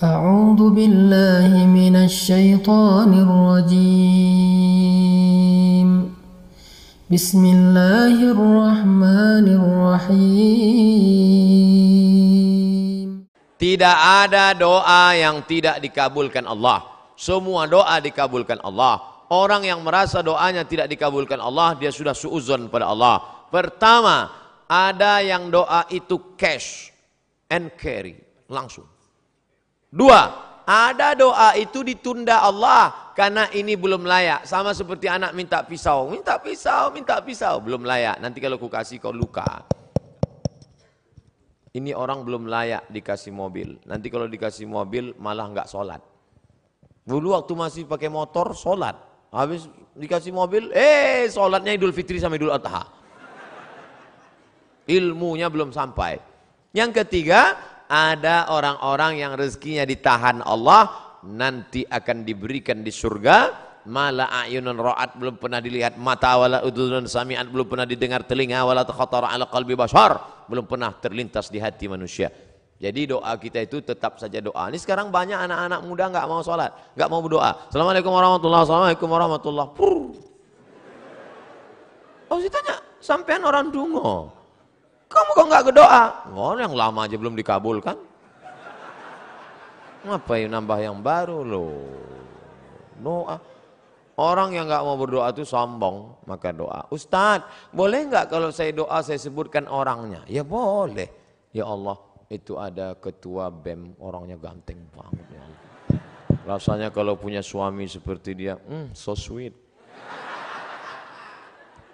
أعوذ بالله من الشيطان الرجيم بسم الله الرحمن الرحيم Tidak ada doa yang tidak dikabulkan Allah. Semua doa dikabulkan Allah. Orang yang merasa doanya tidak dikabulkan Allah, dia sudah suuzon pada Allah. Pertama, ada yang doa itu cash and carry, langsung. Dua, ada doa itu ditunda Allah karena ini belum layak. Sama seperti anak minta pisau, minta pisau, minta pisau, belum layak. Nanti kalau ku kasih kau luka. Ini orang belum layak dikasih mobil. Nanti kalau dikasih mobil malah nggak sholat. Dulu waktu masih pakai motor sholat. Habis dikasih mobil, eh sholatnya Idul Fitri sama Idul Adha. Ilmunya belum sampai. Yang ketiga, ada orang-orang yang rezekinya ditahan Allah, nanti akan diberikan di surga. Mala ayunun ra'at belum pernah dilihat mata wala udhunun sami'at belum pernah didengar telinga wala takhatara ala qalbi bashar belum pernah terlintas di hati manusia. Jadi doa kita itu tetap saja doa. Ini sekarang banyak anak-anak muda nggak mau sholat, nggak mau berdoa. Assalamualaikum warahmatullahi wabarakatuh. Assalamualaikum warahmatullahi wabarakatuh. Oh, saya tanya, sampean orang dungo. Kamu kok nggak berdoa? Oh, yang lama aja belum dikabulkan. Ngapain nambah yang baru loh? Doa. Orang yang nggak mau berdoa itu sombong, maka doa. Ustadz, boleh nggak kalau saya doa saya sebutkan orangnya? Ya boleh. Ya Allah, itu ada ketua BEM, orangnya ganteng banget. Ya. Rasanya kalau punya suami seperti dia, hmm, so sweet.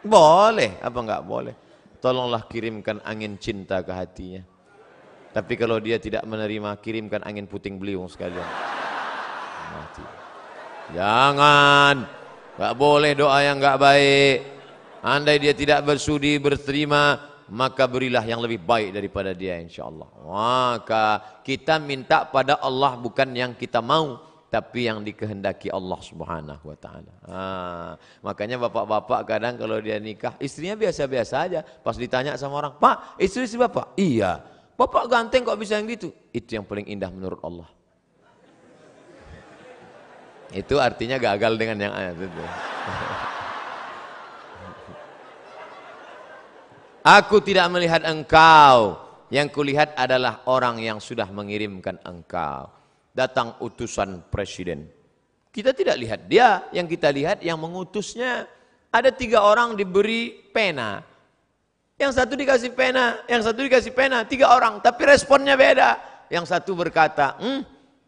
Boleh, apa nggak boleh? Tolonglah kirimkan angin cinta ke hatinya. Tapi kalau dia tidak menerima, kirimkan angin puting beliung sekalian. Mati. Jangan. Gak boleh doa yang gak baik. Andai dia tidak bersudi berterima, maka berilah yang lebih baik daripada dia insya Allah. Maka kita minta pada Allah bukan yang kita mau, tapi yang dikehendaki Allah Subhanahu wa taala. Ah, makanya bapak-bapak kadang kalau dia nikah, istrinya biasa-biasa aja. Pas ditanya sama orang, "Pak, istri si Bapak?" "Iya." "Bapak ganteng kok bisa yang gitu?" Itu yang paling indah menurut Allah. Itu artinya gagal dengan yang ayat itu. Aku tidak melihat engkau. Yang kulihat adalah orang yang sudah mengirimkan engkau. Datang utusan presiden. Kita tidak lihat dia, yang kita lihat yang mengutusnya. Ada tiga orang diberi pena. Yang satu dikasih pena, yang satu dikasih pena, tiga orang. Tapi responnya beda. Yang satu berkata, hmm,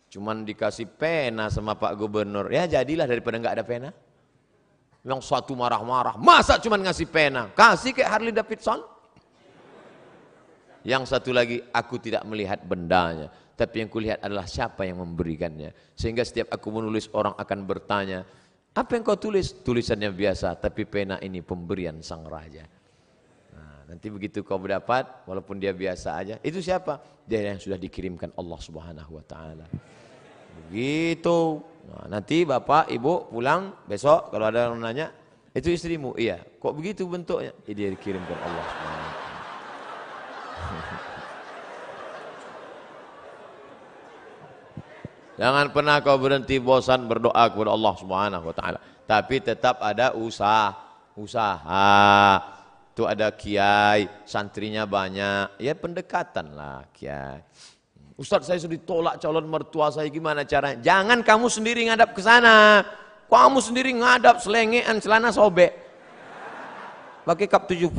cuman dikasih pena sama Pak Gubernur. Ya jadilah daripada nggak ada pena. Yang satu marah-marah, masa cuman ngasih pena? Kasih kayak Harley Davidson. Yang satu lagi, aku tidak melihat bendanya. Tapi yang kulihat adalah siapa yang memberikannya. Sehingga setiap aku menulis orang akan bertanya, apa yang kau tulis? Tulisannya biasa, tapi pena ini pemberian sang raja. Nah, nanti begitu kau berdapat, walaupun dia biasa aja, itu siapa? Dia yang sudah dikirimkan Allah Subhanahu wa taala. Begitu. Nah, nanti bapak, ibu pulang besok kalau ada yang nanya, itu istrimu? Iya. Kok begitu bentuknya? Ya, dia dikirimkan Allah. Jangan pernah kau berhenti bosan berdoa kepada Allah Subhanahu wa taala. Tapi tetap ada usaha. Usaha. Itu ada kiai, santrinya banyak. Ya pendekatan lah kiai. Ustadz saya sudah ditolak calon mertua saya gimana caranya? Jangan kamu sendiri ngadap ke sana. Kamu sendiri ngadap selengean celana sobek. Pakai kap 70.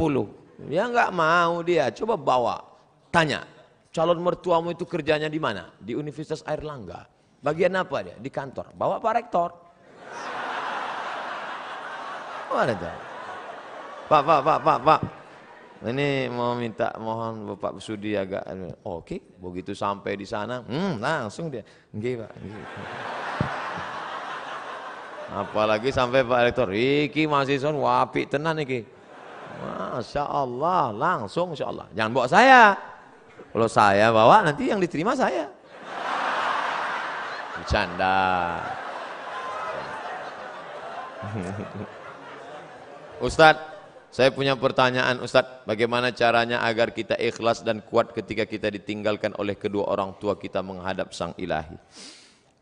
Ya nggak mau dia. Coba bawa. Tanya. Calon mertuamu itu kerjanya di mana? Di Universitas Airlangga. Bagian apa dia? Di kantor. Bawa Pak Rektor. Mana tuh? Pak, pak, pak, pak, pak. Ini mau minta mohon Bapak Sudi agak oke, okay. begitu sampai di sana, hmm, langsung dia, nggih Pak. Apalagi sampai Pak Rektor, iki mahasiswa wapi tenan iki. Masya Allah, langsung Insya Allah. Jangan bawa saya. Kalau saya bawa nanti yang diterima saya. Bercanda. Ustadz, Saya punya pertanyaan Ustadz, bagaimana caranya agar kita ikhlas dan kuat ketika kita ditinggalkan oleh kedua orang tua kita menghadap Sang Ilahi?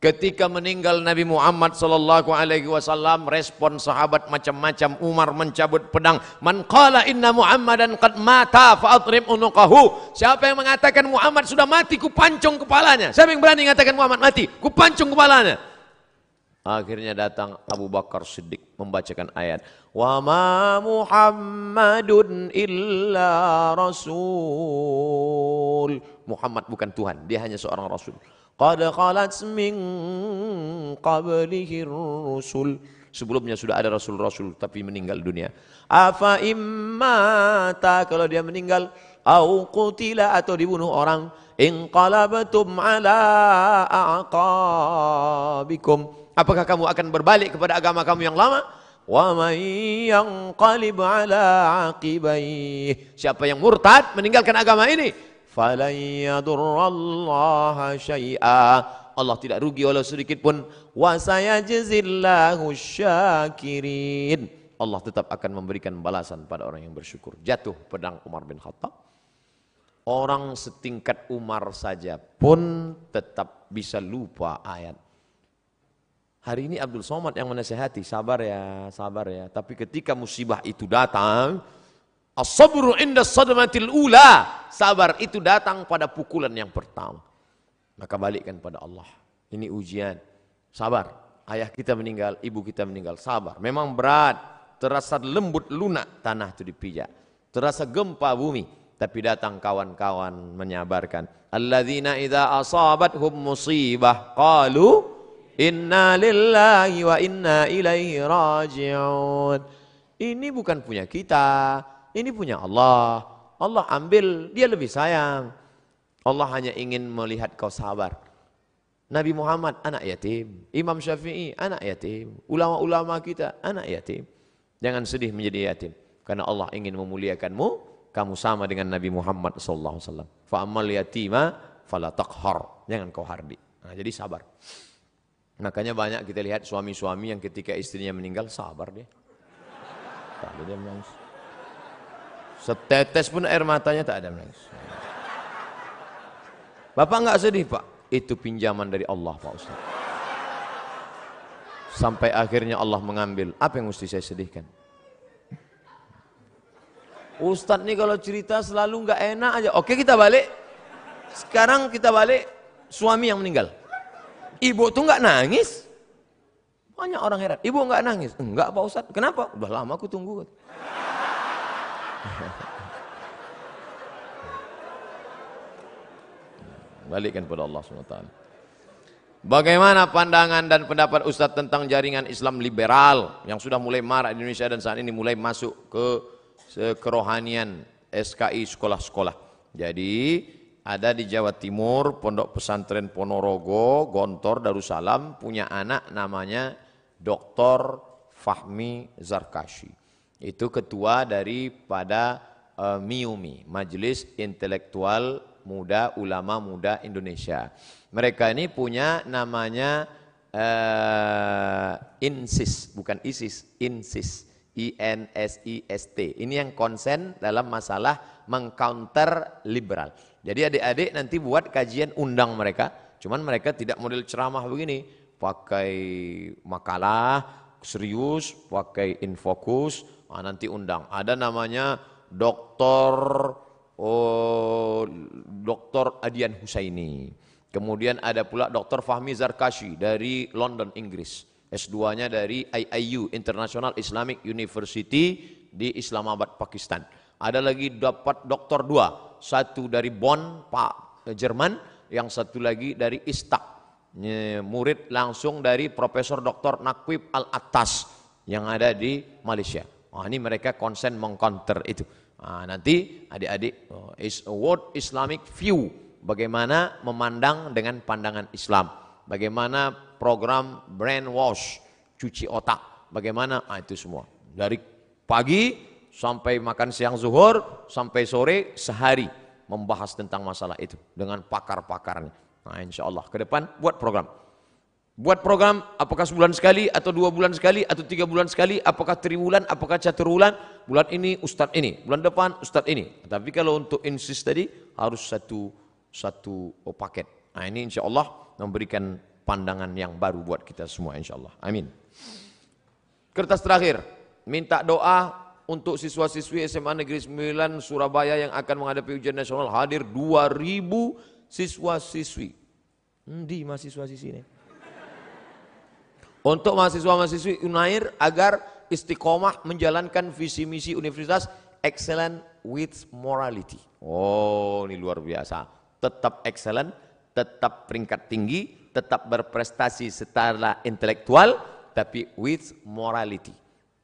Ketika meninggal Nabi Muhammad sallallahu alaihi wasallam, respon sahabat macam-macam. Umar mencabut pedang. Man qala inna Muhammadan qad mata fa atrib unuqahu. Siapa yang mengatakan Muhammad sudah mati, ku pancung kepalanya. Siapa yang berani mengatakan Muhammad mati? Ku pancung kepalanya. Akhirnya datang Abu Bakar Siddiq membacakan ayat. Wa ma Muhammadun illa rasul. Muhammad bukan Tuhan, dia hanya seorang rasul. Qad khalat min qablihi rusul. Sebelumnya sudah ada rasul-rasul tapi meninggal dunia. Afa immata kalau dia meninggal au qutila atau dibunuh orang inqalabtum ala aqabikum apakah kamu akan berbalik kepada agama kamu yang lama wa may yanqalib ala aqibai siapa yang murtad meninggalkan agama ini falan yadurrallaha syai'a Allah tidak rugi oleh sedikit pun. wa sayajzillahu syakirin Allah tetap akan memberikan balasan pada orang yang bersyukur. Jatuh pedang Umar bin Khattab. Orang setingkat Umar saja pun tetap bisa lupa ayat. Hari ini Abdul Somad yang menasehati, sabar ya, sabar ya. Tapi ketika musibah itu datang, As-sabru inda sadmatil ula. Sabar itu datang pada pukulan yang pertama. Maka balikkan pada Allah. Ini ujian. Sabar. Ayah kita meninggal, ibu kita meninggal. Sabar. Memang berat. Terasa lembut lunak tanah itu dipijak. Terasa gempa bumi. Tapi datang kawan-kawan menyabarkan. Alladzina idza asabathum musibah qalu inna lillahi wa inna ilaihi raji'un. Ini bukan punya kita, ini punya Allah. Allah ambil, dia lebih sayang. Allah hanya ingin melihat kau sabar. Nabi Muhammad anak yatim, Imam Syafi'i anak yatim, ulama-ulama kita anak yatim. Jangan sedih menjadi yatim karena Allah ingin memuliakanmu, kamu sama dengan Nabi Muhammad sallallahu alaihi wasallam. Fa yatima fala taqhar. Jangan kau hardi. Nah, jadi sabar. Makanya banyak kita lihat suami-suami yang ketika istrinya meninggal sabar dia. Tak dia menangis. Setetes pun air matanya tak ada menangis. Bapak enggak sedih pak? Itu pinjaman dari Allah Pak Ustaz. Sampai akhirnya Allah mengambil. Apa yang mesti saya sedihkan? Ustadz nih kalau cerita selalu enggak enak aja. Oke kita balik. Sekarang kita balik suami yang meninggal. Ibu tuh enggak nangis. Banyak orang heran. Ibu enggak nangis. Enggak Pak Ustadz. Kenapa? Udah lama aku tunggu. Balikkan pada Allah SWT. Bagaimana pandangan dan pendapat Ustadz tentang jaringan Islam liberal yang sudah mulai marak di Indonesia dan saat ini mulai masuk ke kerohanian SKI sekolah-sekolah. Jadi ada di Jawa Timur Pondok Pesantren Ponorogo, Gontor Darussalam punya anak namanya Dr. Fahmi Zarkashi. Itu ketua daripada uh, MIUMI, Majelis Intelektual Muda Ulama Muda Indonesia. Mereka ini punya namanya uh, INSIS, bukan ISIS, INSIS. I N S I S T. Ini yang konsen dalam masalah mengcounter liberal. Jadi adik-adik nanti buat kajian undang mereka, cuman mereka tidak model ceramah begini, pakai makalah serius, pakai infokus, nah, nanti undang. Ada namanya Dokter oh, Dokter Adian Husaini. Kemudian ada pula Dr. Fahmi Zarkashi dari London, Inggris. S2-nya dari IIU, International Islamic University di Islamabad, Pakistan. Ada lagi dapat doktor dua, satu dari Bonn, Pak Jerman, yang satu lagi dari Istak. Murid langsung dari Profesor Dr. Nakwib Al-Attas yang ada di Malaysia. Wah, ini mereka konsen mengcounter itu. Nah, nanti adik-adik oh, is a word Islamic view bagaimana memandang dengan pandangan Islam. Bagaimana program brainwash, cuci otak. Bagaimana? Ah, itu semua. Dari pagi sampai makan siang zuhur, sampai sore sehari membahas tentang masalah itu dengan pakar-pakarnya. Nah insya Allah ke depan buat program. Buat program apakah sebulan sekali atau dua bulan sekali atau tiga bulan sekali, apakah triwulan, apakah caturwulan, bulan ini ustadz ini, bulan depan ustadz ini. Tapi kalau untuk insist tadi harus satu satu paket. Nah ini insya Allah memberikan pandangan yang baru buat kita semua insya Allah. Amin. Kertas terakhir, minta doa untuk siswa-siswi SMA Negeri 9 Surabaya yang akan menghadapi ujian nasional hadir 2000 siswa-siswi. Di mahasiswa-siswi ini. Untuk mahasiswa-mahasiswi Unair agar istiqomah menjalankan visi misi universitas excellent with morality. Oh, ini luar biasa. Tetap excellent, tetap peringkat tinggi, tetap berprestasi secara intelektual, tapi with morality.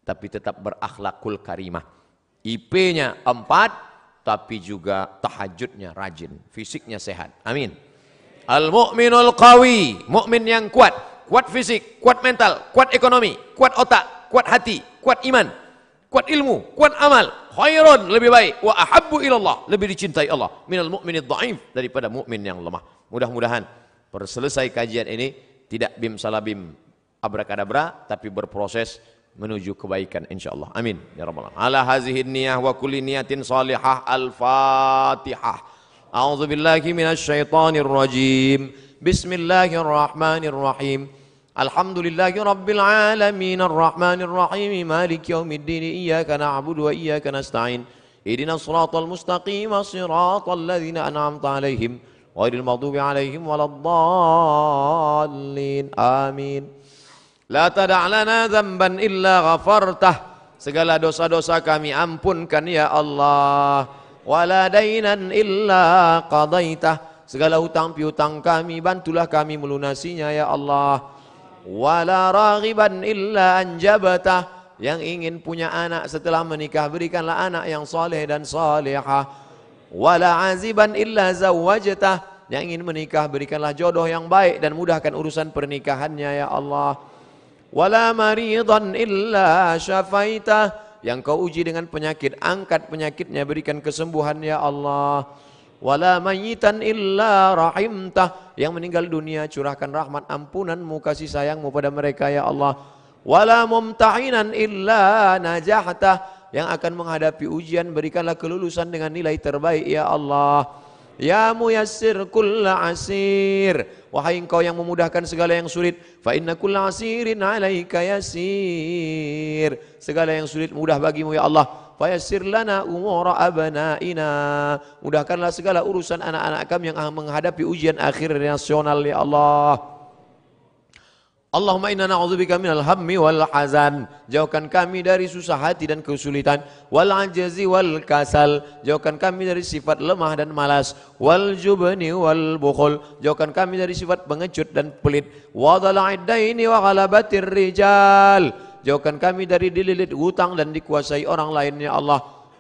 Tapi tetap berakhlakul karimah. IP-nya 4, tapi juga tahajudnya rajin, fisiknya sehat. Amin. Al-mu'minul qawi, mukmin yang kuat, kuat fisik, kuat mental, kuat ekonomi, kuat otak, kuat hati, kuat iman, kuat ilmu, kuat amal, khairun lebih baik, wa ahabbu ilallah, lebih dicintai Allah, minal mu'minid dhaif daripada mukmin yang lemah. Mudah-mudahan perselesai kajian ini tidak bim salabim abrakadabra tapi berproses menuju kebaikan insyaallah. Amin ya rabbal alamin. Ala hazihi niyah wa kulli niyatin salihah al-Fatihah. A'udzu billahi minasy syaithanir rajim. Bismillahirrahmanirrahim. الحمد لله رب العالمين الرحمن الرحيم. مالك يوم الدين. إياك نعبد وإياك نستعين. اهدنا الصراط المستقيم. صراط الذين أنعمت عليهم غير المغضوب عليهم ولا الضالين. آمين. لا تدع لنا ذنبا إلا غفرته. segala dosa-dosa kami ampunkan ya Allah. dainan illa qadaitah segala hutang piutang kami bantulah kami melunasinya ya Allah. Wala raghiban illa anjabata yang ingin punya anak setelah menikah berikanlah anak yang soleh dan salihah wala aziban illa zawajta yang ingin menikah berikanlah jodoh yang baik dan mudahkan urusan pernikahannya ya Allah. Wala maridan illa syafaita. Yang kau uji dengan penyakit angkat penyakitnya berikan kesembuhan ya Allah wala mayyitan illa rahimtah. Yang meninggal dunia curahkan rahmat ampunanmu kasih sayangmu pada mereka ya Allah. Wala mumtahinan illa najahta yang akan menghadapi ujian berikanlah kelulusan dengan nilai terbaik ya Allah. Ya muyassir kulla asir. Wahai engkau yang memudahkan segala yang sulit fa inna kulla asirin alaika yasir. Segala yang sulit mudah bagimu ya Allah fayassir lana umura abnaina mudahkanlah segala urusan anak-anak kami yang menghadapi ujian akhir nasional ya Allah. Allahumma inna na'udzubika minal hammi wal hazan. Jauhkan kami dari susah hati dan kesulitan. Wal ajazi wal kasal. Jauhkan kami dari sifat lemah dan malas. Wal jubni wal bukhul. Jauhkan kami dari sifat pengecut dan pelit. Wa dhala'iddaini wa ghalabatir rijal Jauhkan kami dari dililit hutang dan dikuasai orang lain ya Allah.